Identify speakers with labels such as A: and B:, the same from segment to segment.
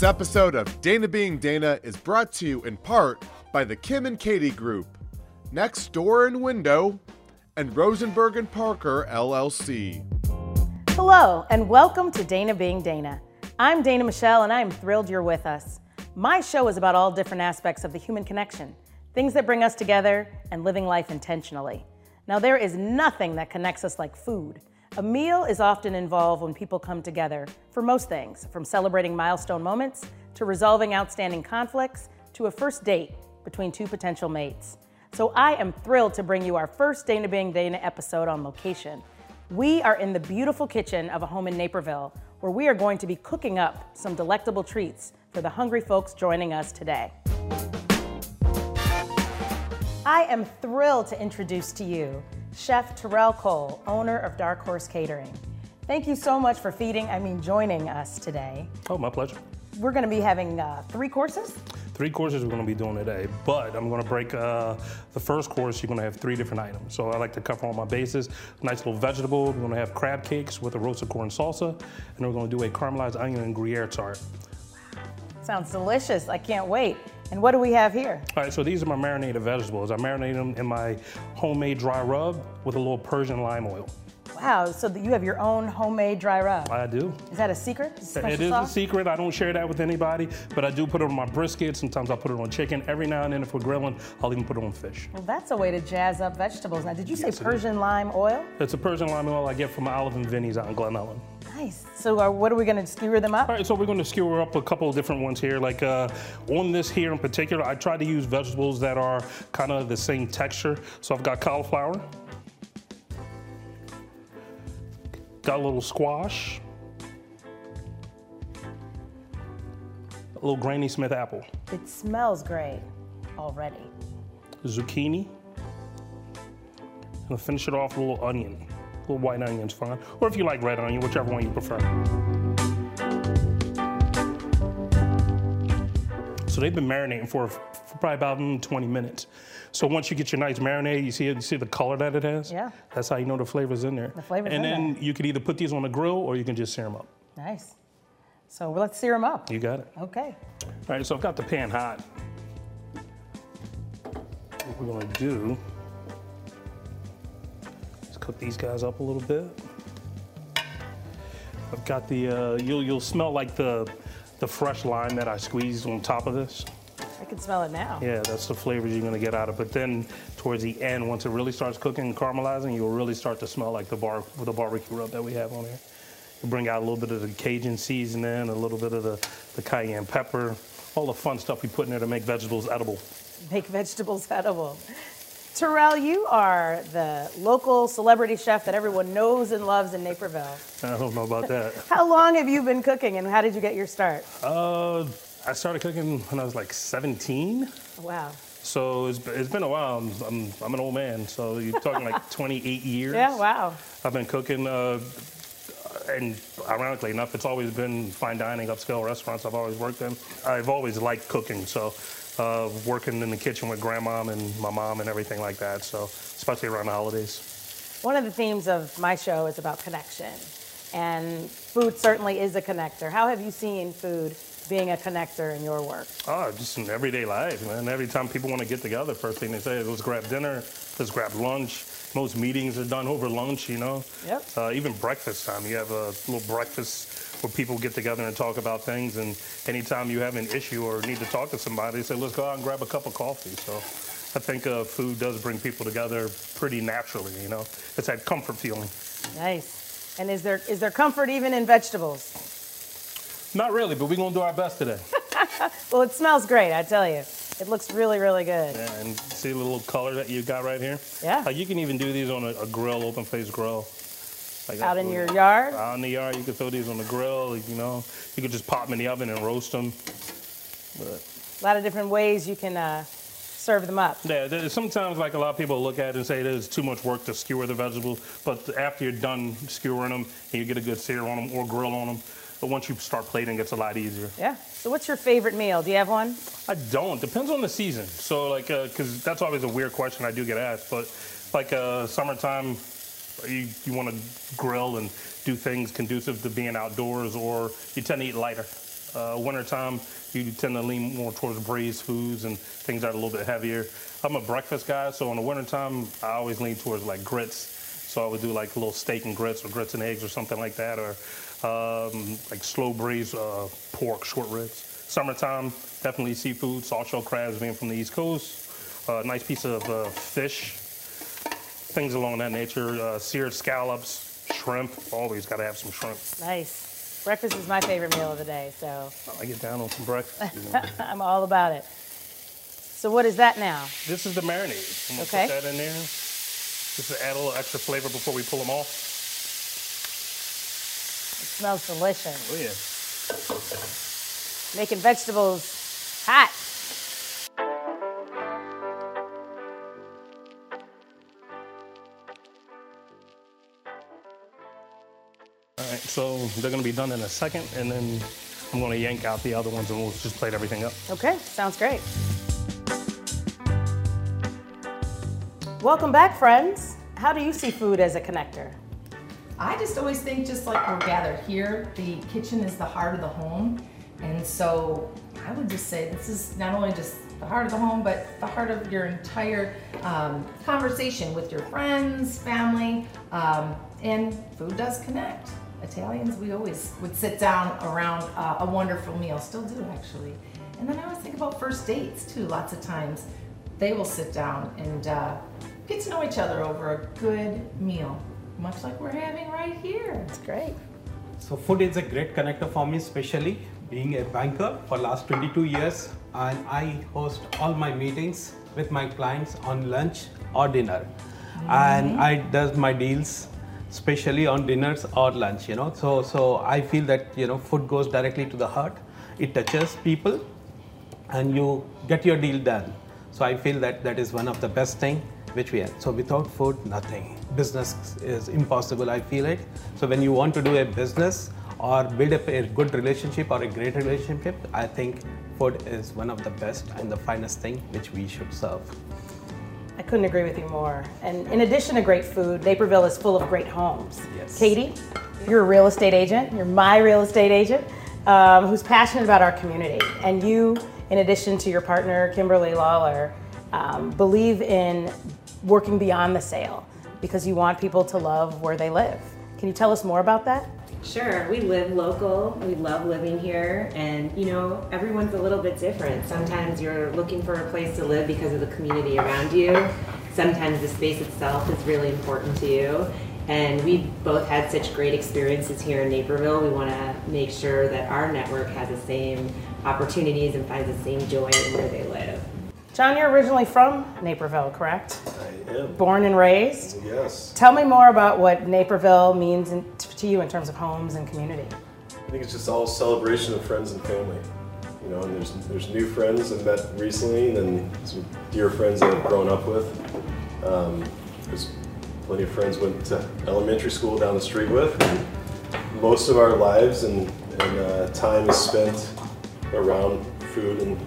A: This episode of Dana Being Dana is brought to you in part by the Kim and Katie Group, Next Door and Window, and Rosenberg and Parker LLC.
B: Hello, and welcome to Dana Being Dana. I'm Dana Michelle, and I am thrilled you're with us. My show is about all different aspects of the human connection, things that bring us together, and living life intentionally. Now, there is nothing that connects us like food. A meal is often involved when people come together for most things, from celebrating milestone moments to resolving outstanding conflicts to a first date between two potential mates. So I am thrilled to bring you our first Dana Being Dana episode on location. We are in the beautiful kitchen of a home in Naperville where we are going to be cooking up some delectable treats for the hungry folks joining us today. I am thrilled to introduce to you Chef Terrell Cole, owner of Dark Horse Catering. Thank you so much for feeding, I mean, joining us today.
C: Oh, my pleasure.
B: We're going to be having uh, three courses.
C: Three courses we're going to be doing today, but I'm going to break uh, the first course. You're going to have three different items. So I like to cover all my bases. Nice little vegetable. We're going to have crab cakes with a roasted corn salsa, and we're going to do a caramelized onion and Gruyere tart.
B: Sounds delicious. I can't wait. And what do we have here?
C: All right, so these are my marinated vegetables. I marinate them in my homemade dry rub with a little Persian lime oil.
B: Wow, so you have your own homemade dry rub.
C: I do.
B: Is that a secret?
C: It is
B: sauce?
C: a secret. I don't share that with anybody, but I do put it on my brisket. Sometimes I put it on chicken. Every now and then, if we're grilling, I'll even put it on fish.
B: Well, that's a way to jazz up vegetables. Now, did you say
C: Yes, is.
B: Persian lime oil?
C: It's a Persian lime oil I get from Olive and Vinny's out in Glen Ellyn.
B: Nice. So, uh, what are we going to skewer them up?
C: All right, so we're going to skewer up a couple of different ones here. Like uh, on this here in particular, I try to use vegetables that are kind of the same texture. So I've got cauliflower, got a little squash, a little Granny Smith apple,
B: It smells great already.
C: zucchini, and to finish it off, with a little onion. Little white onion's fine, or if you like red onion, whichever one you prefer. So they've been marinating for, for probably about mm, 20 minutes. So once you get your nice marinade, you see you see the color that it has.
B: Yeah.
C: That's how you know the flavor's in there.
B: The flavor's
C: and
B: in
C: then
B: there.
C: you could either put these on the grill or you can just sear them up.
B: Nice. So, let's sear them up.
C: You got it.
B: Okay.
C: All right, so I've got the pan hot. What we're gonna do cook these guys up a little bit. I've got the, uh, you'll, you'll smell like the, the fresh lime that I squeezed on top of this.
B: I can smell it now.
C: Yeah, that's the flavors you're gonna get out of it. But then towards the end, once it really starts cooking and caramelizing, you'll really start to smell like the bar the barbecue rub that we have on here. You bring out a little bit of the Cajun seasoning, a little bit of the, the cayenne pepper, all the fun stuff we put in there to make vegetables edible.
B: Make vegetables edible. Terrell, you are the local celebrity chef that everyone knows and loves in Naperville.
C: I don't know about that.
B: How long have you been cooking and how did you get your start?
C: Uh, I started cooking when I was like 17.
B: Wow.
C: So it's, it's been a while. I'm, I'm, I'm an old man. So you're talking like 28 years.
B: Yeah, wow.
C: I've been cooking, uh, and ironically enough, it's always been fine dining, upscale restaurants I've always worked in. I've always liked cooking, so uh, working in the kitchen with grandma and my mom and everything like that. So especially around the holidays.
B: One of the themes of my show is about connection, and food certainly is a connector. How have you seen food being a connector in your work?
C: Oh, just in everyday life, man. Every time people want to get together, first thing they say is, let's grab dinner, let's grab lunch. Most meetings are done over lunch, you know?
B: Yep.
C: Uh, even breakfast time. You have a little breakfast where people get together and talk about things. And anytime you have an issue or need to talk to somebody, they say, let's go out and grab a cup of coffee. So I think uh, food does bring people together pretty naturally, you know? It's that comfort feeling.
B: Nice. And is there is there comfort even in vegetables?
C: Not really, but we're going to do our best today.
B: Well, it smells great, I tell you. It looks really, really good.
C: Yeah, and see the little color that you got right here?
B: Yeah.
C: Like you can even do these on a, a grill, open face grill. Like
B: Out in your yard?
C: Out in the yard, you can throw these on the grill. You know, you could just pop them in the oven and roast them. But
B: A lot of different ways you can uh, serve them up.
C: yeah, sometimes like a lot of people look at it and say there's too much work to skewer the vegetables. But after you're done skewering them, and you get a good sear on them or grill on them. But once you start plating, it's a lot easier.
B: Yeah. So, what's your favorite meal? Do you have one?
C: I don't. Depends on the season. So like, because that's always a weird question I do get asked. But like uh, summertime, you you want to grill and do things conducive to being outdoors, or you tend to eat lighter. Uh, wintertime, you tend to lean more towards braised foods and things that are a little bit heavier. I'm a breakfast guy, so in the wintertime, I always lean towards like grits. So I would do like a little steak and grits or grits and eggs or something like that, or um, like slow braised uh, pork, short ribs. Summertime, definitely seafood, soft shell crabs being from the East Coast. A uh, nice piece of uh, fish, things along that nature. Uh, seared scallops, shrimp. Always got to have some shrimp.
B: Nice. Breakfast is my favorite meal of the day, so.
C: I get down on some breakfast. You
B: know. I'm all about it. So what is that now?
C: This is the marinade. I'm gonna
B: okay.
C: put that in there. Just to add a little extra flavor before we pull them off.
B: It smells delicious.
C: Oh yeah.
B: Making vegetables hot.
C: They're gonna be done in a second, and then I'm gonna yank out the other ones and we'll just plate everything up.
B: Okay, sounds great. Welcome back, friends. How do you see food as a connector?
D: I just always think just like we're gathered here, the kitchen is the heart of the home. And so I would just say this is not only just the heart of the home, but the heart of your entire um, conversation with your friends, family, um, and food does connect. Italians, we always would sit down around uh, a wonderful meal, still do actually. And then I always think about first dates too. Lots of times they will sit down and uh, get to know each other over a good meal, much like we're having right here.
B: It's great.
E: So food is a great connector for me, especially being a banker for last 22 years. And I host all my meetings with my clients on lunch or dinner. Mm-hmm. And I does my deals especially on dinners or lunch you know. So so i feel that you know food goes directly to the heart. It touches people and you get your deal done. So i feel that that is one of the best thing which we have. So without food nothing. Business is impossible i feel it. So when you want to do a business or build up a good relationship or a great relationship i think food is one of the best and the finest thing which we should serve
B: I couldn't agree with you more. And in addition to great food, Naperville is full of great homes.
E: Yes.
B: Katie, you're a real estate agent. You're my real estate agent um, who's passionate about our community. And you, in addition to your partner, Kimberly Lawler, um, believe in working beyond the sale because you want people to love where they live. Can you tell us more about that?
F: Sure, we live local, we love living here, and you know, everyone's a little bit different. Sometimes you're looking for a place to live because of the community around you, sometimes the space itself is really important to you. And we've both had such great experiences here in Naperville. We want to make sure that our network has the same opportunities and finds the same joy in where they live.
B: John, you're originally from Naperville, correct?
G: Am.
B: Born and raised?
G: Yes.
B: Tell me more about what Naperville means in, to you in terms of homes and community.
G: I think it's just all celebration of friends and family. You know, and there's there's new friends I've met recently, and then some dear friends that I've grown up with. Um, there's plenty of friends went to elementary school down the street with. And most of our lives and, and uh, time is spent around food and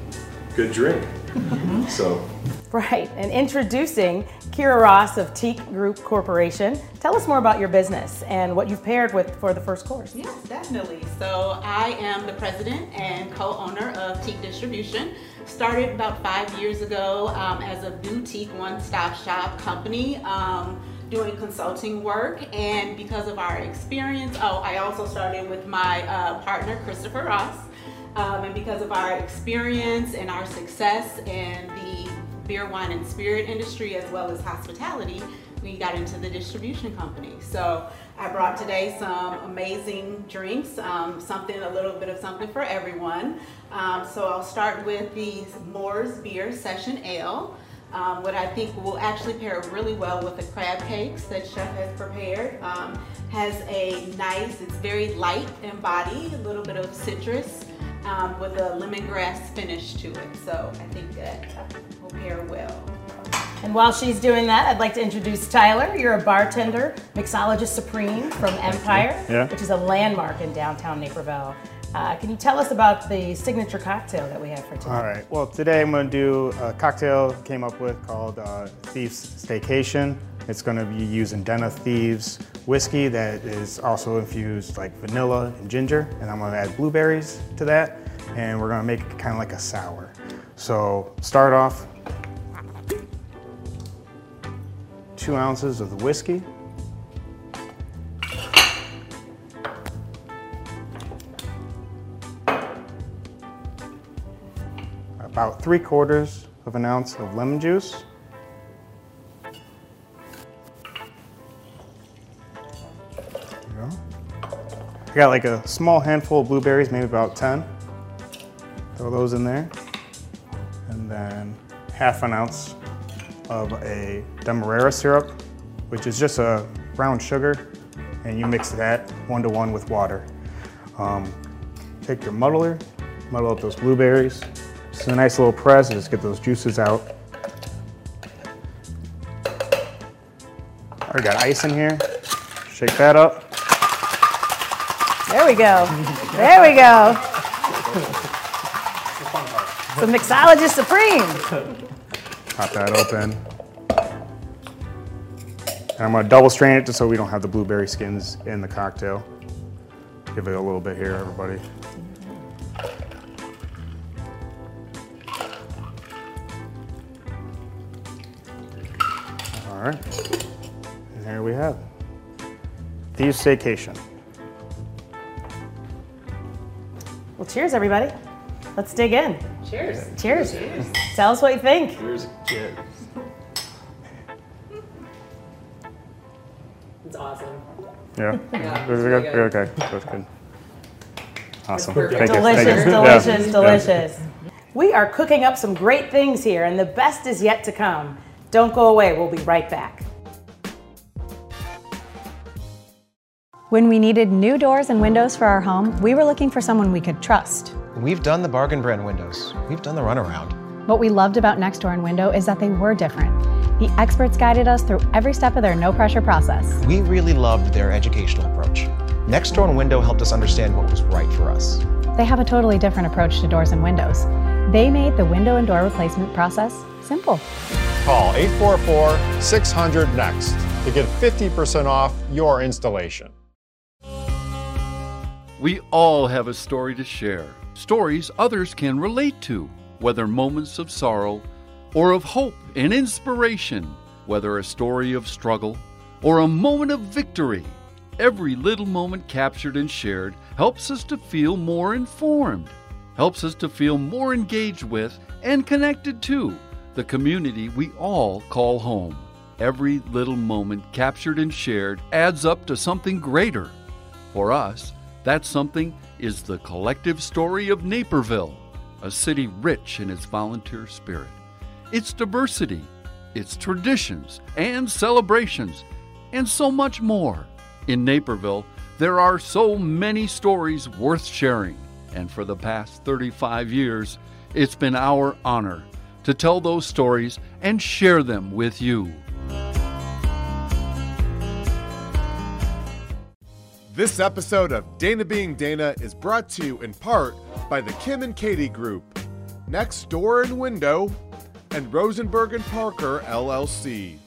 G: good drink. Mm-hmm. So.
B: Right, and introducing Kira Ross of Teak Group Corporation. Tell us more about your business and what you've paired with for the first course.
H: Yes, definitely. So I am the president and co-owner of Teak Distribution. Started about five years ago um, as a boutique one-stop shop company. Um, doing consulting work and because of our experience, oh, I also started with my uh, partner, Christopher Ross. Um, and because of our experience and our success and the beer, wine, and spirit industry as well as hospitality, we got into the distribution company. So I brought today some amazing drinks, um, something, a little bit of something for everyone. Um, so I'll start with the Moore's Beer Session Ale. Um, what I think will actually pair really well with the crab cakes that Chef has prepared. Um, has a nice, it's very light in body, a little bit of citrus, um, with a lemongrass finish to it. So I think that will pair well.
B: And while she's doing that, I'd like to introduce Tyler. You're a bartender, mixologist supreme from Empire,
I: yeah.
B: which is a landmark in downtown Naperville. Uh, can you tell us about the signature cocktail that we have for today?
I: All right. Well, today I'm going to do a cocktail came up with called uh, Thieves Staycation. It's going to be using Den of Thieves whiskey that is also infused like vanilla and ginger, and I'm gonna add blueberries to that, and we're gonna make it kind of like a sour. So start off, two ounces of the whiskey. About three quarters of an ounce of lemon juice. I got like a small handful of blueberries, maybe about 10. Throw those in there. And then half an ounce of a demerara syrup, which is just a brown sugar, and you mix that one to one with water. Um, take your muddler, muddle up those blueberries. Just a nice little press, just get those juices out. I got ice in here. Shake that up.
B: There we go. There we go. The mixologist supreme.
I: Pop that open. And I'm gonna double strain it just so we don't have the blueberry skins in the cocktail. Give it a little bit here, everybody. All right, and there we have Thieves Staycation.
B: Well, cheers, everybody. Let's dig in.
F: Cheers.
B: Cheers. Tell us what you think.
G: Cheers. Cheers.
F: It's awesome.
I: Yeah,
F: Yeah,
I: Is
F: really
I: good?
F: good.
I: Okay, that's good. Awesome.
F: perfect.
I: Thank you. Thank
B: Delicious,
I: you.
B: delicious,
I: Yeah.
B: delicious. We are cooking up some great things here, and the best is yet to come. Don't go away. We'll be right back.
J: When we needed new doors and windows for our home, we were looking for someone we could trust.
K: We've done the bargain brand windows. We've done the runaround.
J: What we loved about Next Door and Window is that they were different. The experts guided us through every step of their no pressure process.
K: We really loved their educational approach. Next Door and Window helped us understand what was right for us.
J: They have a totally different approach to doors and windows. They made the window and door replacement process simple.
L: Call 844 600 NEXT to get 50% off your installation.
M: We all have a story to share, stories others can relate to, whether moments of sorrow or of hope and inspiration, whether a story of struggle or a moment of victory. Every little moment captured and shared helps us to feel more informed, helps us to feel more engaged with and connected to the community we all call home. Every little moment captured and shared adds up to something greater. For us, that something is the collective story of Naperville, a city rich in its volunteer spirit, its diversity, its traditions and celebrations, and so much more. In Naperville, there are so many stories worth sharing, and for the past 35 years, it's been our honor to tell those stories and share them with you.
A: This episode of Dana Being Dana is brought to you in part by the Kim and Katie Group, Next Door and Window, and Rosenberg and Parker LLC.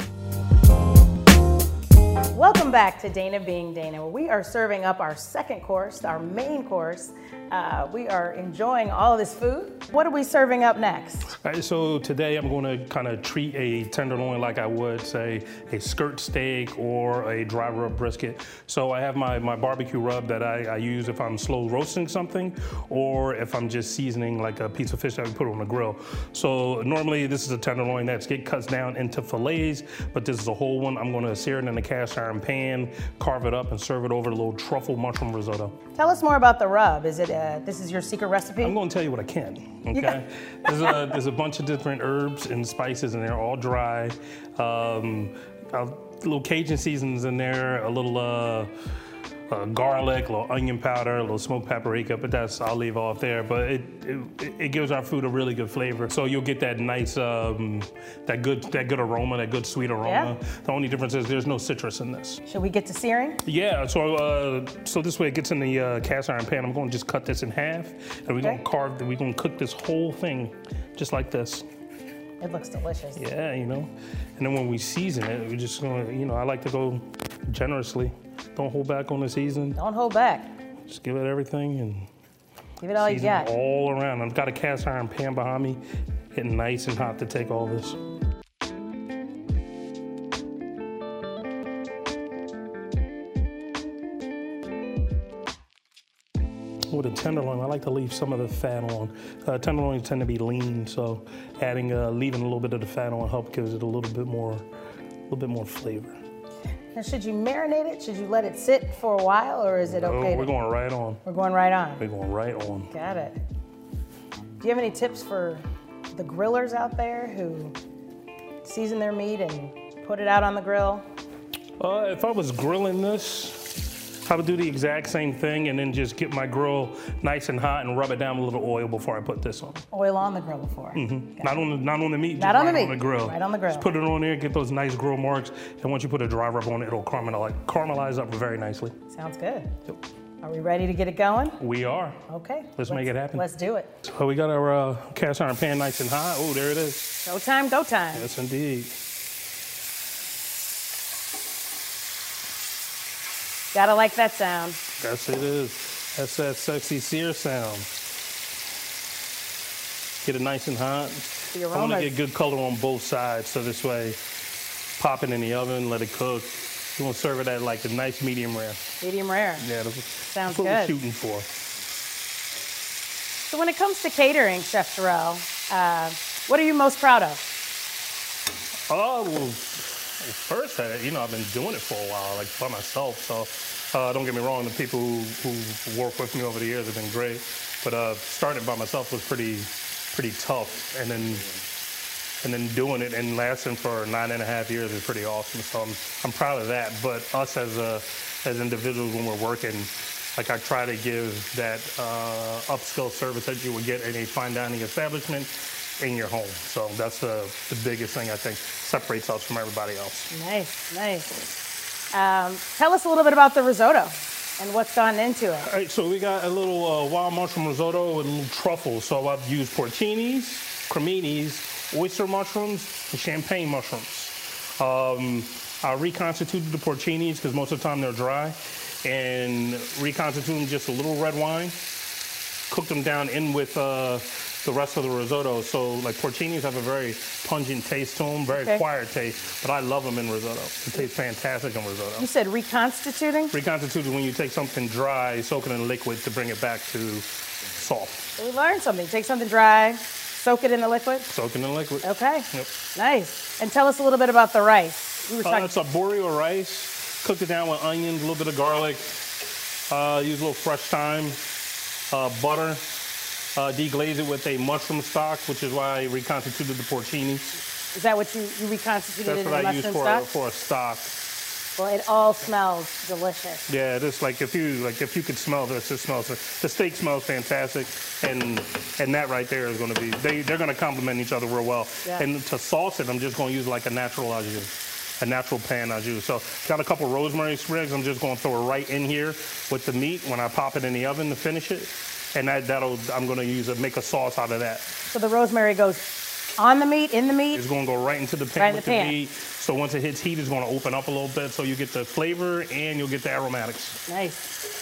B: Welcome back to Dana Being Dana, we are serving up our second course, our main course. Uh, we are enjoying all of this food. What are we serving up next?
C: All right, so today I'm going to kind of treat a tenderloin like I would say a skirt steak or a dry rub brisket. So I have my, my barbecue rub that I, I use if I'm slow roasting something or if I'm just seasoning like a piece of fish that I put on the grill. So normally this is a tenderloin that's get cuts down into fillets, but this is a whole one. I'm going to sear it in a cast iron pan, carve it up, and serve it over a little truffle mushroom risotto.
B: Tell us more about the rub. Is it uh, this is your secret recipe?
C: I'm going to tell you what I can. Okay, there's a there's a bunch of different herbs and spices and they're all dry. Um, a little Cajun seasons in there, a little uh, uh, garlic, a little onion powder, a little smoked paprika, but that's I'll leave off there. But it, it it gives our food a really good flavor. So you'll get that nice um, that good that good aroma, that good sweet aroma.
B: Yeah.
C: The only difference is there's no citrus in this.
B: Should we get to searing?
C: Yeah, so uh, so this way it gets in the uh, cast iron pan. I'm going to just cut this in half, and we're going to carve. We're going to cook this whole thing just like this.
B: It looks delicious.
C: Yeah, you know. And then when we season it, we're just going to, you know, I like to go generously. Don't hold back on the seasoning.
B: Don't hold back.
C: Just give it everything and
B: Give it all you
C: season
B: got.
C: all around. I've got a cast iron pan behind me, getting nice and hot to take all this. With a tenderloin, I like to leave some of the fat on. Uh, tenderloins tend to be lean, so adding, uh, leaving a little bit of the fat on help gives it a little bit more, a little bit more flavor.
B: Now, should you marinate it? Should you let it sit for a while, or is it okay?
C: Oh,
B: okay?
C: we're
B: to-
C: going right on.
B: We're going right on.
C: We're going right on.
B: Got it. Do you have any tips for the grillers out there who season their meat and put it out on the grill?
C: Uh, if I was grilling this, I would do the exact same thing and then just get my grill nice and hot and rub it down with a little oil before I put this on.
B: Oil on the grill before.
C: Mm -hmm. Not on the not on the meat,
B: Not
C: just
B: on the meat,
C: on the grill.
B: right on the grill.
C: Just put it on there, get those nice grill marks, and once you put a dry rub on it, it'll caramelize, caramelize up very nicely.
B: Sounds good. Are we ready to get it going?
C: We are.
B: Okay.
C: Let's make it happen.
B: Let's do it.
C: So we got our uh, cast iron pan nice and hot. Oh, there it is.
B: Go time, go time.
C: Yes, indeed.
B: Gotta like that sound.
C: Yes, it is. That's that sexy sear sound. Get it nice and hot. I want to get good color on both sides, so this way, pop it in the oven, let it cook. You want to serve it at like a nice medium rare.
B: Medium rare.
C: Yeah, that's,
B: Sounds
C: that's what we're shooting for.
B: So when it comes to catering, Chef Terrell, uh, what are you most proud of?
C: Oh, first, you know, I've been doing it for a while, like by myself. So uh, don't get me wrong, the people who, who work with me over the years have been great. But uh, starting by myself was pretty, pretty tough, and then and then doing it and lasting for nine and a half years is pretty awesome. So I'm, I'm proud of that. But us as a, as individuals when we're working, like I try to give that uh, upskill service that you would get in a fine dining establishment in your home. So that's the, the biggest thing I think separates us from everybody else.
B: Nice, nice. Um, tell us a little bit about the risotto and what's gone into it.
C: All right, so we got a little uh, wild mushroom risotto with a little truffle. So I've used porcinis, creminis, oyster mushrooms, and champagne mushrooms. Um, I reconstituted the porcinis because most of the time they're dry, and reconstituted them just a little red wine. Cooked them down in with uh, the rest of the risotto. So like porcinis have a very pungent taste to them, very
B: Okay.
C: acquired taste, but I love them in risotto. It tastes fantastic in risotto.
B: You said reconstituting?
C: Reconstituting when you take something dry, soak it in liquid to bring it back to soft.
B: We learned something. Take something dry, soak it in the liquid.
C: Soak it in the liquid.
B: Okay.
C: Yep.
B: Nice. And tell us a little bit about the rice. We were
C: Uh,
B: talking.
C: it's a boreal rice. Cooked it down with onions, a little bit of garlic. Uh, use a little fresh thyme, uh, butter. Uh, deglaze it with a mushroom stock, which is why I reconstituted the porcini.
B: Is that what you, you reconstituted
C: That's what I use for,
B: stock?
C: for a stock.
B: Well, it all smells delicious.
C: Yeah, just like if you like if you could smell this, it smells. The steak smells fantastic, and and that right there is going to be they they're going to complement each other real well.
B: Yeah.
C: And to sauce it, I'm just going to use like a natural au jus, a natural pan au jus. So got a couple rosemary sprigs. I'm just going to throw it right in here with the meat when I pop it in the oven to finish it, and that that'll I'm to use it make a sauce out of that.
B: So the rosemary goes on the meat, in the meat.
C: It's to go right into the pan
B: Right
C: with
B: the
C: the,
B: pan.
C: meat. So once it hits heat, it's to open up a little bit, so you get the flavor and you'll get the aromatics.
B: Nice.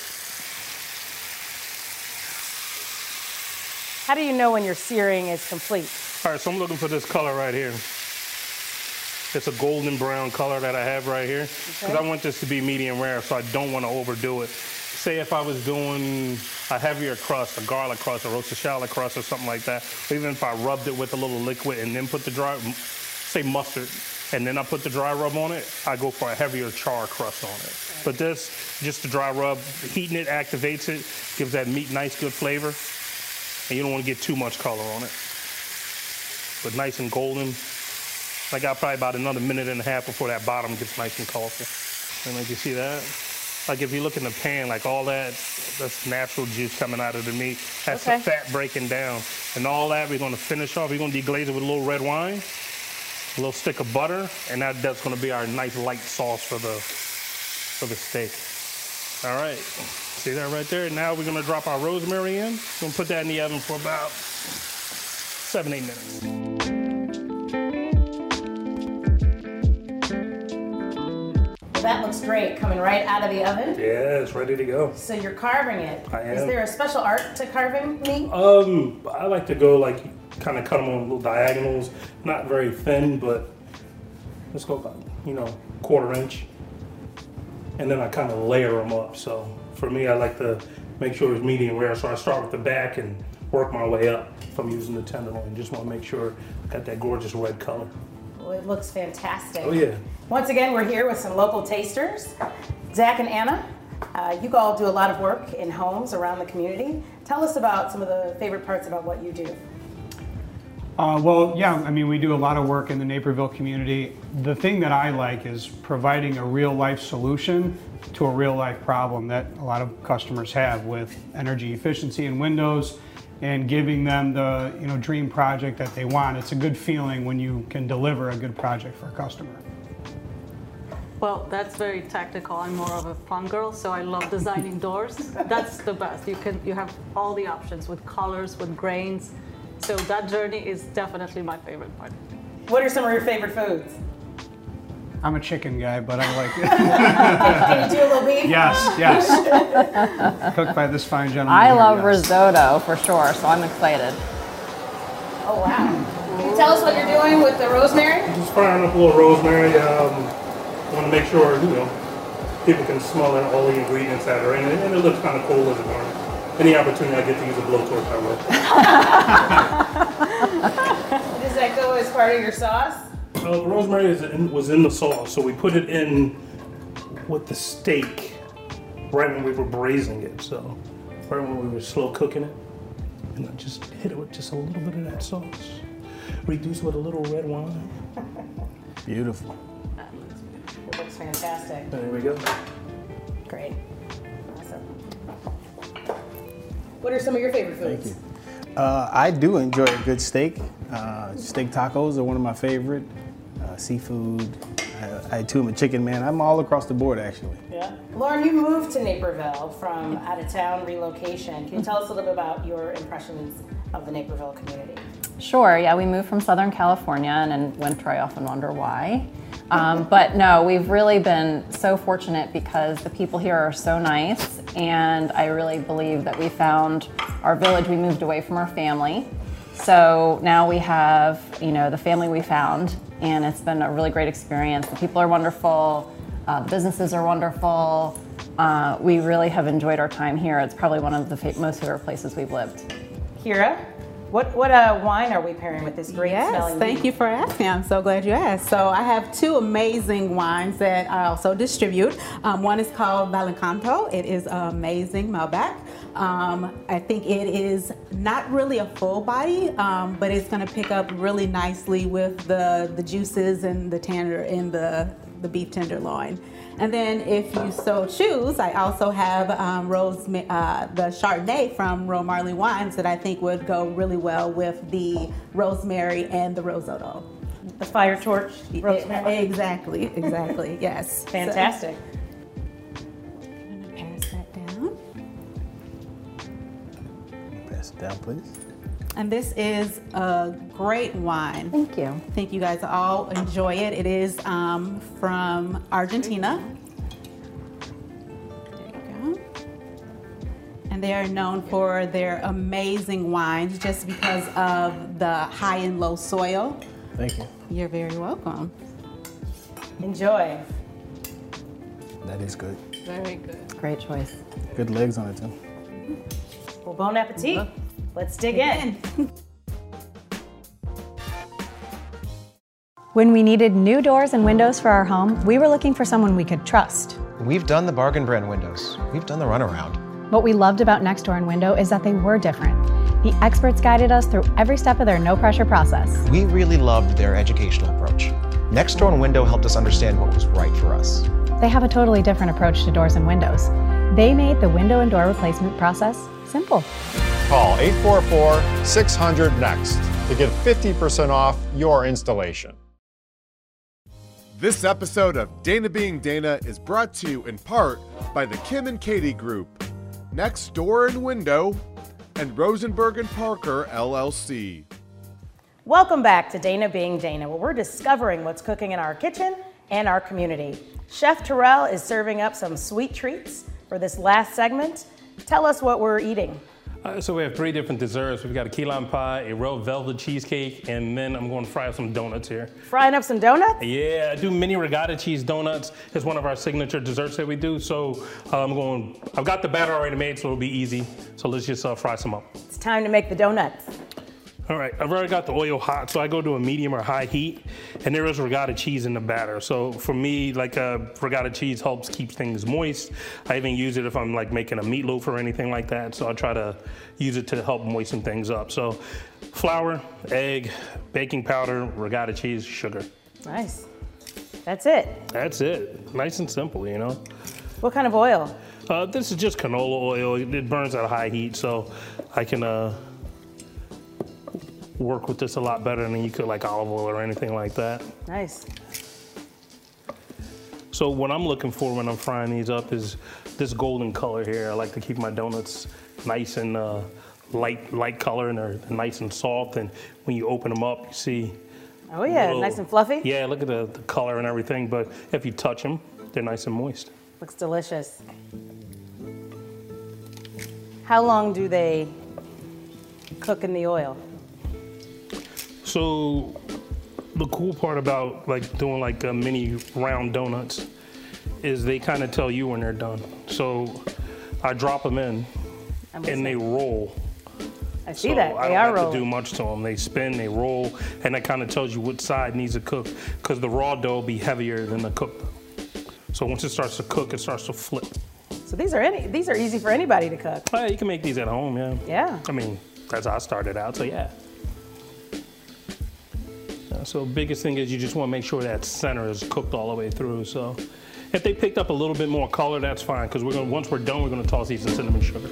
B: How do you know when your searing is complete?
C: All right, so I'm looking for this color right here. It's a golden brown color that I have right here. Because
B: Okay.
C: I want this to be medium rare, so I don't want to overdo it. Say if I was doing a heavier crust, a garlic crust, a roasted shallot crust, or something like that, even if I rubbed it with a little liquid and then put the dry, say mustard, and then I put the dry rub on it, I go for a heavier char crust on it. But this, just the dry rub, heating it activates it, gives that meat nice, good flavor, and you don't want to get too much color on it. But nice and golden. I got probably about another minute and a half before that bottom gets nice and colorful. And like you see that? Like if you look in the pan, like all that, that's natural juice coming out of the meat. That's
B: Okay.
C: the fat breaking down. And all that we're gonna finish off. We're gonna deglaze it with a little red wine, a little stick of butter, and that, that's gonna be our nice light sauce for the for the steak. All right, see that right there? Now we're gonna drop our rosemary in. We're gonna put that in the oven for about seven, eight minutes.
B: That looks great, coming right out of the oven.
C: Yeah, it's ready to go.
B: So you're carving it.
C: I am.
B: Is there a special art to carving meat?
C: Um, I like to go like kind of cut them on little diagonals, not very thin, but let's go about you know quarter inch, and then I kind of layer them up. So for me, I like to make sure it's medium rare. So I start with the back and work my way up. If I'm using the tenderloin, just want to make sure I got that gorgeous red color.
B: Well, it looks fantastic.
C: Oh yeah.
B: Once again, we're here with some local tasters, Zach and Anna. Uh, you all do a lot of work in homes around the community. Tell us about some of the favorite parts about what you do.
N: Uh, well, yeah, I mean, we do a lot of work in the Naperville community. The thing that I like is providing a real life solution to a real life problem that a lot of customers have with energy efficiency in windows and giving them the you know dream project that they want. It's a good feeling when you can deliver a good project for a customer.
O: Well, that's very tactical. I'm more of a fun girl, so I love designing doors. That's the best. You can you have all the options with colors, with grains. So that journey is definitely my favorite part.
B: What are some of your favorite foods?
N: I'm a chicken guy, but I like it.
B: Can you do a little beef?
N: yes, yes. Cooked by this fine gentleman.
P: I
N: here,
P: love
N: yes.
P: risotto for sure, so I'm excited.
B: Oh, wow. Can you tell us what you're doing with the rosemary?
C: Just firing up a little rosemary. Um, want to make sure you know people can smell it, all the ingredients that are in it, and it looks kind of cool as a garnish. Any opportunity I get to use a blowtorch, I will.
B: Does that go as part of your sauce?
C: Uh, the rosemary is in, was in the sauce, so we put it in with the steak right when we were braising it. So right when we were slow cooking it, and I just hit it with just a little bit of that sauce. Reduce with a little red wine.
I: Beautiful.
B: It looks fantastic.
C: There we go.
B: Great. Awesome. What are some of your favorite foods?
Q: Thank you. Uh, I do enjoy a good steak. Uh, steak tacos are one of my favorite. Uh, seafood. I, I too am a chicken man. I'm all across the board actually.
B: Yeah. Lauren, you moved to Naperville from out of town relocation. Can you tell us a little bit about your impressions of the Naperville community?
P: Sure, yeah, we moved from Southern California and in winter I often wonder why. Um, but no, we've really been so fortunate because the people here are so nice and I really believe that we found our village. We moved away from our family. So now we have, you know, the family we found and it's been a really great experience. The people are wonderful, uh, the businesses are wonderful. Uh, we really have enjoyed our time here. It's probably one of the most favorite places we've lived.
B: Kira, what what uh, wine are we pairing with this great
H: Yes,
B: smelling?
H: thank
B: meat?
H: you for asking. I'm so glad you asked. So I have two amazing wines that I also distribute. Um, one is called Valencanto. It is amazing Malbec. Um, I think it is not really a full body, um, but it's going to pick up really nicely with the the juices and the tanner in the the beef tenderloin. And then, if you so choose, I also have um, rose uh, the Chardonnay from Ro Marley Wines that I think would go really well with the rosemary and the risotto.
B: The fire torch rosemary.
H: Exactly, exactly. yes.
B: Fantastic.
H: So, I'm pass that down.
Q: Pass it down, please.
H: And this is a great wine.
P: Thank you.
H: I think you guys all enjoy it. It is um, from Argentina. There you go. And they are known for their amazing wines just because of the high and low soil.
Q: Thank you.
H: You're very welcome.
B: Enjoy.
Q: That is good.
H: Very good.
P: Great choice.
Q: Good legs on it too.
B: Well, bon appetit. Let's dig in.
J: When we needed new doors and windows for our home, we were looking for someone we could trust.
K: We've done the bargain brand windows. We've done the runaround.
J: What we loved about Next Door and Window is that they were different. The experts guided us through every step of their no pressure process.
K: We really loved their educational approach. Next Door and Window helped us understand what was right for us.
J: They have a totally different approach to doors and windows. They made the window and door replacement process simple.
L: Call 844 600 NEXT to get 50% off your installation.
A: This episode of Dana Being Dana is brought to you in part by the Kim and Katie Group, Next Door and Window, and Rosenberg and Parker LLC.
B: Welcome back to Dana Being Dana, where we're discovering what's cooking in our kitchen and our community. Chef Terrell is serving up some sweet treats for this last segment. Tell us what we're eating.
C: Uh, so we have three different desserts. We've got a key lime pie, a red velvet cheesecake, and then I'm going to fry up some donuts here.
B: Frying up some donuts?
C: Yeah, I do mini ricotta cheese donuts. It's one of our signature desserts that we do. So uh, I'm going, I've got the batter already made, so it'll be easy. So let's just uh, fry some up.
B: It's time to make the donuts.
C: All right, I've already got the oil hot, so I go to a medium or high heat, and there is ricotta cheese in the batter. So for me, like uh, ricotta cheese helps keep things moist. I even use it if I'm like making a meatloaf or anything like that. So I try to use it to help moisten things up. So flour, egg, baking powder, ricotta cheese, sugar.
B: Nice. That's it.
C: That's it. Nice and simple, you know.
B: What kind of oil?
C: Uh, this is just canola oil. It burns at a high heat, so I can uh, work with this a lot better than you could like olive oil or anything like that.
B: Nice.
C: So what I'm looking for when I'm frying these up is this golden color here. I like to keep my donuts nice and uh, light light color and they're nice and soft. And when you open them up, you see.
B: Oh yeah,
C: little-
B: nice and fluffy.
C: Yeah, look at the, the color and everything. But if you touch them, they're nice and moist.
B: Looks delicious. How long do they cook in the oil?
C: So the cool part about like doing like mini round donuts is they kind of tell you when they're done. So I drop them in and they roll.
B: I see
C: so
B: that.
C: I don't
B: are
C: have
B: rolling.
C: to do much to them. They spin, they roll, and that kind of tells you which side needs to cook because the raw dough will be heavier than the cooked dough. So once it starts to cook, it starts to flip.
B: So these are any these are easy for anybody to cook.
C: Well, you can make these at home, yeah.
B: Yeah.
C: I mean, that's how I started out, so yeah. So biggest thing is you just want to make sure that center is cooked all the way through. So if they picked up a little bit more color, that's fine because we're gonna once we're done, we're gonna toss these in cinnamon sugar.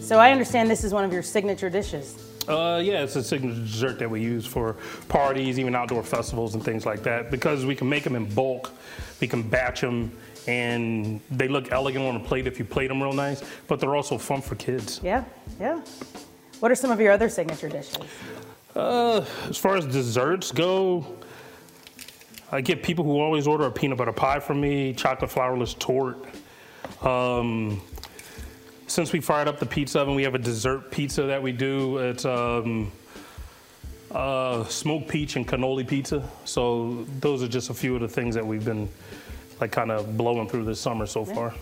B: So I understand this is one of your signature dishes.
C: Uh, yeah, it's a signature dessert that we use for parties, even outdoor festivals and things like that. Because we can make them in bulk, we can batch them, and they look elegant on a plate if you plate them real nice. But they're also fun for kids.
B: Yeah, yeah. What are some of your other signature dishes?
C: Uh, as far as desserts go, I get people who always order a peanut butter pie from me, chocolate flourless torte. Um, since we fired up the pizza oven, we have a dessert pizza that we do. It's um, uh, smoked peach and cannoli pizza. So those are just a few of the things that we've been like kind of blowing through this summer so
B: Yeah.
C: far.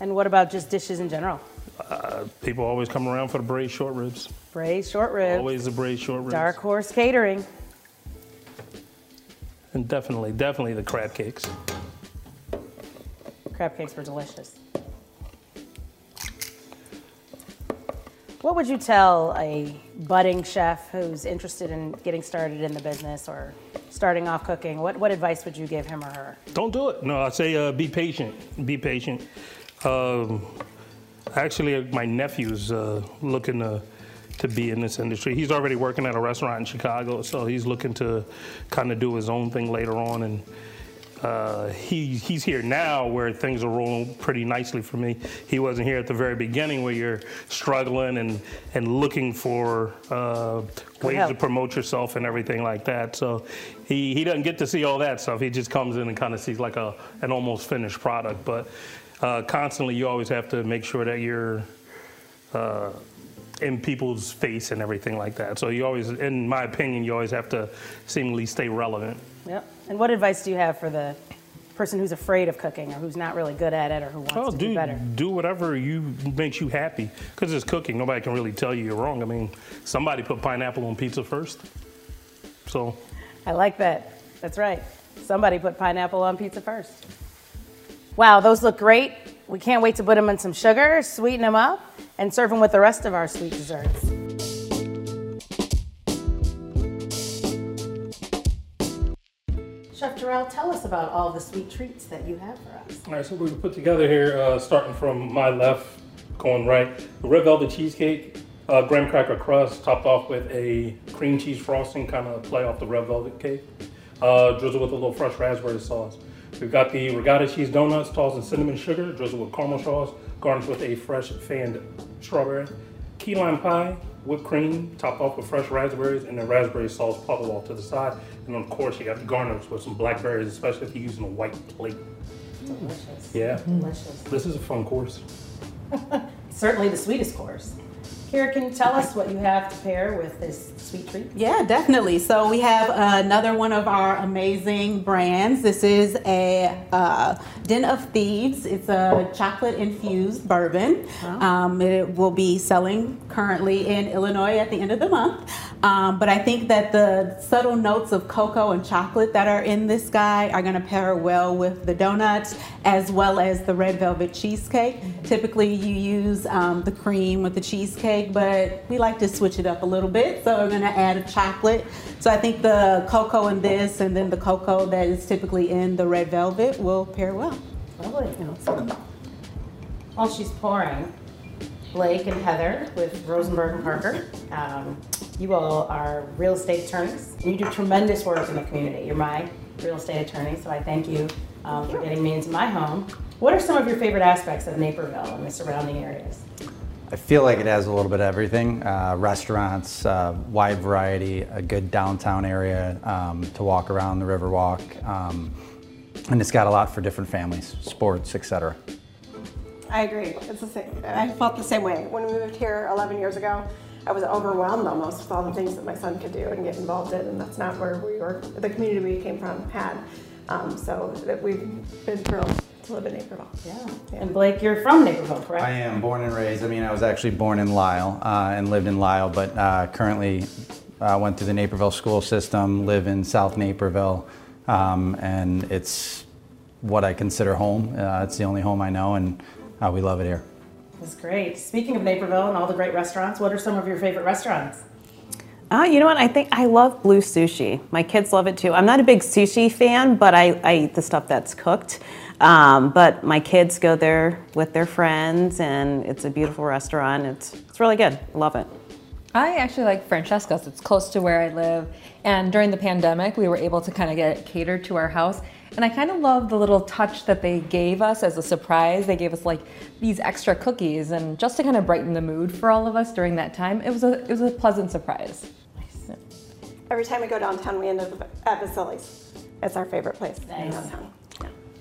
B: And what about just dishes in general?
C: Uh, people always come around for the braised short ribs.
B: Braised short ribs.
C: Always the braised short ribs.
B: Dark Horse Catering.
C: And definitely, definitely the crab cakes.
B: Crab cakes were delicious. What would you tell a budding chef who's interested in getting started in the business or starting off cooking? What, what advice would you give him or her?
C: Don't do it. No, I say uh, be patient. Be patient. Um, actually, uh, my nephew's uh, looking to to be in this industry. He's already working at a restaurant in Chicago, so he's looking to kind of do his own thing later on. And uh, he he's here now where things are rolling pretty nicely for me. He wasn't here at the very beginning where you're struggling and and looking for uh, ways to promote yourself and everything like that. So he, he doesn't get to see all that stuff. He just comes in and kind of sees like a an almost finished product. But uh, constantly, you always have to make sure that you're uh, in people's face and everything like that. So you always, in my opinion, you always have to seemingly stay relevant.
B: Yep. And what advice do you have for the person who's afraid of cooking or who's not really good at it or who wants to do,
C: do
B: better?
C: do whatever you makes you happy because it's cooking. Nobody can really tell you you're wrong. I mean, somebody put pineapple on pizza first. So
B: I like that. That's right. Somebody put pineapple on pizza first. Wow, those look great. We can't wait to put them in some sugar, sweeten them up, and serve them with the rest of our sweet desserts. Chef Terrell, tell us about all the sweet treats that you have for us.
C: All right, so we put together here, uh, starting from my left, going right, the red velvet cheesecake, uh, graham cracker crust, topped off with a cream cheese frosting, kind of play off the red velvet cake, uh, drizzled with a little fresh raspberry sauce. We've got the ricotta cheese donuts tossed in cinnamon sugar, drizzled with caramel sauce, garnished with a fresh fanned strawberry. Key lime pie, whipped cream, topped off with fresh raspberries, and then raspberry sauce bubble off to the side. And of course, you got the garnish with some blackberries, especially if you're using a white plate.
B: Delicious.
C: Yeah.
B: Delicious.
C: This is a fun course.
B: Certainly the sweetest course. Kira, can you tell us what you have to pair with this sweet treat?
H: Yeah, definitely. So we have another one of our amazing brands. This is a uh, Den of Thieves. It's a chocolate infused bourbon. Um, it will be selling currently in Illinois at the end of the month. Um, but I think that the subtle notes of cocoa and chocolate that are in this guy are going to pair well with the donuts as well as the red velvet cheesecake. Typically, you use um, the cream with the cheesecake, but we like to switch it up a little bit. So we're to add a chocolate. So I think the cocoa in this and then the cocoa that is typically in the red velvet will pair well.
B: Lovely. While she's pouring, Blake and Heather with Rosenberg and Parker, um, you all are real estate attorneys. And you do tremendous work in the community. You're my real estate attorney, so I thank you um, for getting me into my home. What are some of your favorite aspects of Naperville and the surrounding areas?
R: I feel like it has a little bit of everything uh, restaurants, uh, wide variety, a good downtown area um, to walk around the Riverwalk. Um, and it's got a lot for different families, sports, etc.
S: I agree. It's the same. I felt the same way. When we moved here 11 years ago, I was overwhelmed almost with all the things that my son could do and get involved in, and that's not where we were, the community we came from had. Um, so that we've been thrilled to live in Naperville.
B: Yeah. And Blake, you're from Naperville, correct?
R: I am born and raised. I mean, I was actually born in Lisle uh, and lived in Lisle, but uh, currently uh, went through the Naperville school system, live in South Naperville, um, and it's what I consider home. Uh, it's the only home I know, and uh, we love it here.
B: That's great. Speaking of Naperville and all the great restaurants, what are some of your favorite restaurants?
T: Uh, you know what? I think I love blue sushi. My kids love it too. I'm not a big sushi fan, but I, I eat the stuff that's cooked. Um, but my kids go there with their friends, and it's a beautiful restaurant. It's, it's really good. Love it.
U: I actually like Francesca's. It's close to where I live. And during the pandemic, we were able to kind of get it catered to our house. And I kind of love the little touch that they gave us as a surprise. They gave us like these extra cookies and just to kind of brighten the mood for all of us during that time. It was a it was a pleasant surprise.
S: Every time we go downtown, we end up at Vasilis. It's our favorite place downtown.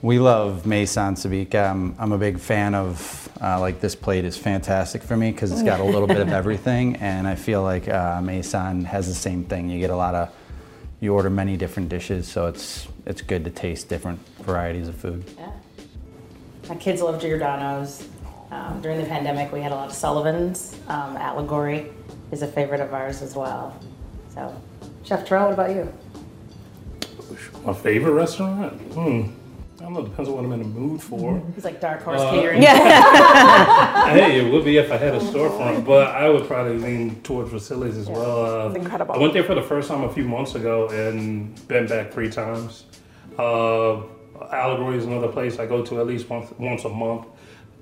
R: We love Meson Sabika. I'm, I'm a big fan of, uh, like this plate is fantastic for me because it's got a little bit of everything and I feel like uh, Meson has the same thing. You get a lot of, you order many different dishes so it's, it's good to taste different varieties of food.
B: Yeah. My kids love Giordano's. Um, during the pandemic, we had a lot of Sullivan's. Um, Allegory is a favorite of ours as well. So, Chef Terrell, what about you?
C: My favorite restaurant? Hmm. I don't know, depends on what I'm in the mood for.
B: It's like Dark Horse
C: Uh,
B: Catering.
C: hey, it would be if I had a storefront, but I would probably lean towards Vasilis as well. Uh,
S: It's incredible.
C: I went there for the first time a few months ago and been back three times. Uh, Allegory is another place I go to at least once once a month.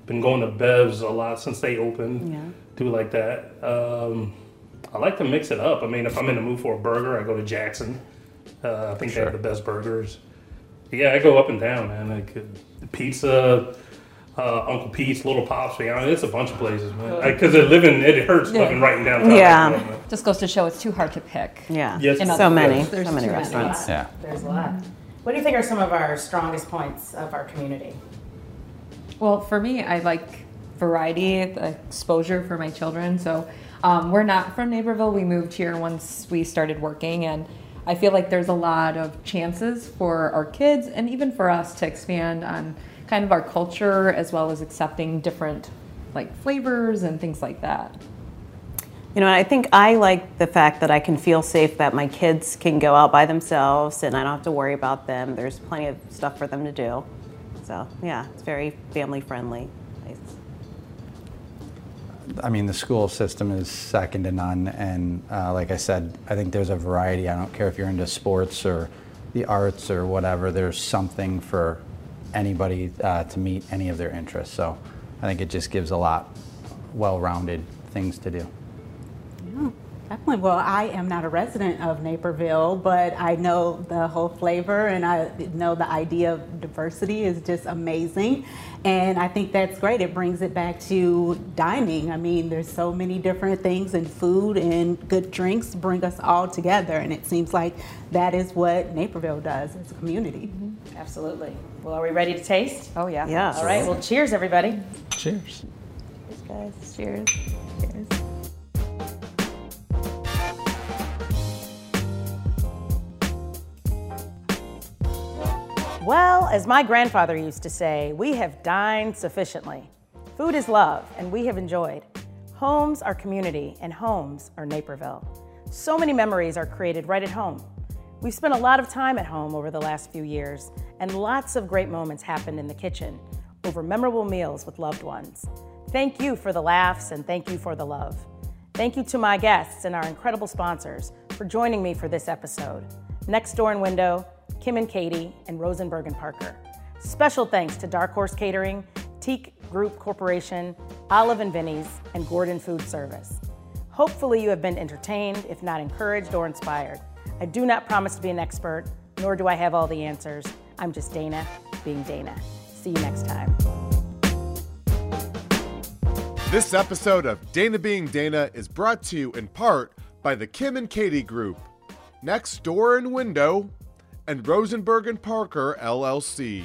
C: Been going to Bev's a lot since they opened.
T: Yeah.
C: Do like that. Um, I like to mix it up. I mean, if I'm in the mood for a burger, I go to Jackson. Uh, I think they have the best burgers. Yeah, I go up and down, man. Like uh, pizza, uh, Uncle Pete's, Little Pops. You know, it's a bunch of places, man. Because they're living, it hurts
T: Yeah.
C: living right in downtown.
T: Yeah.
U: Just goes to show it's too hard to pick.
T: Yeah.
C: Yes.
U: In
T: So many,
U: words, there's
T: so many
U: too
T: restaurants.
R: Yeah.
B: There's a lot. What do you think are some of our strongest points of our community?
U: Well, for me, I like variety, the exposure for my children. So um, we're not from Naperville. We moved here once we started working, and I feel like there's a lot of chances for our kids and even for us to expand on kind of our culture as well as accepting different like flavors and things like that.
T: You know, I think I like the fact that I can feel safe that my kids can go out by themselves and I don't have to worry about them. There's plenty of stuff for them to do. So, yeah, it's very family friendly. Nice.
R: I mean, the school system is second to none, and uh, like I said, I think there's a variety. I don't care if you're into sports or the arts or whatever. There's something for anybody uh, to meet any of their interests. So I think it just gives a lot well-rounded things to do.
H: Definitely. Well, I am not a resident of Naperville, but I know the whole flavor and I know the idea of diversity is just amazing. And I think that's great. It brings it back to dining. I mean, there's so many different things, and food and good drinks bring us all together. And it seems like that is what Naperville does as a community.
B: Mm-hmm. Absolutely. Well, are we ready to taste?
T: Oh, yeah.
B: Yeah. All right. Well, cheers, everybody.
R: Cheers.
T: Cheers, guys. Cheers. Cheers.
B: Well, as my grandfather used to say, we have dined sufficiently. Food is love, and we have enjoyed. Homes are community, and homes are Naperville. So many memories are created right at home. We've spent a lot of time at home over the last few years, and lots of great moments happened in the kitchen over memorable meals with loved ones. Thank you for the laughs, and thank you for the love. Thank you to my guests and our incredible sponsors for joining me for this episode. Next Door and Window, Kim and Katie, and Rosenberg and Parker. Special thanks to Dark Horse Catering, Teak Group Corporation, Olive and Vinnie's, and Gordon Food Service. Hopefully you have been entertained, if not encouraged or inspired. I do not promise to be an expert, nor do I have all the answers. I'm just Dana being Dana. See you next time.
A: This episode of Dana Being Dana is brought to you in part by the Kim and Katie Group, Next Door and Window, and Rosenberg and Parker LLC.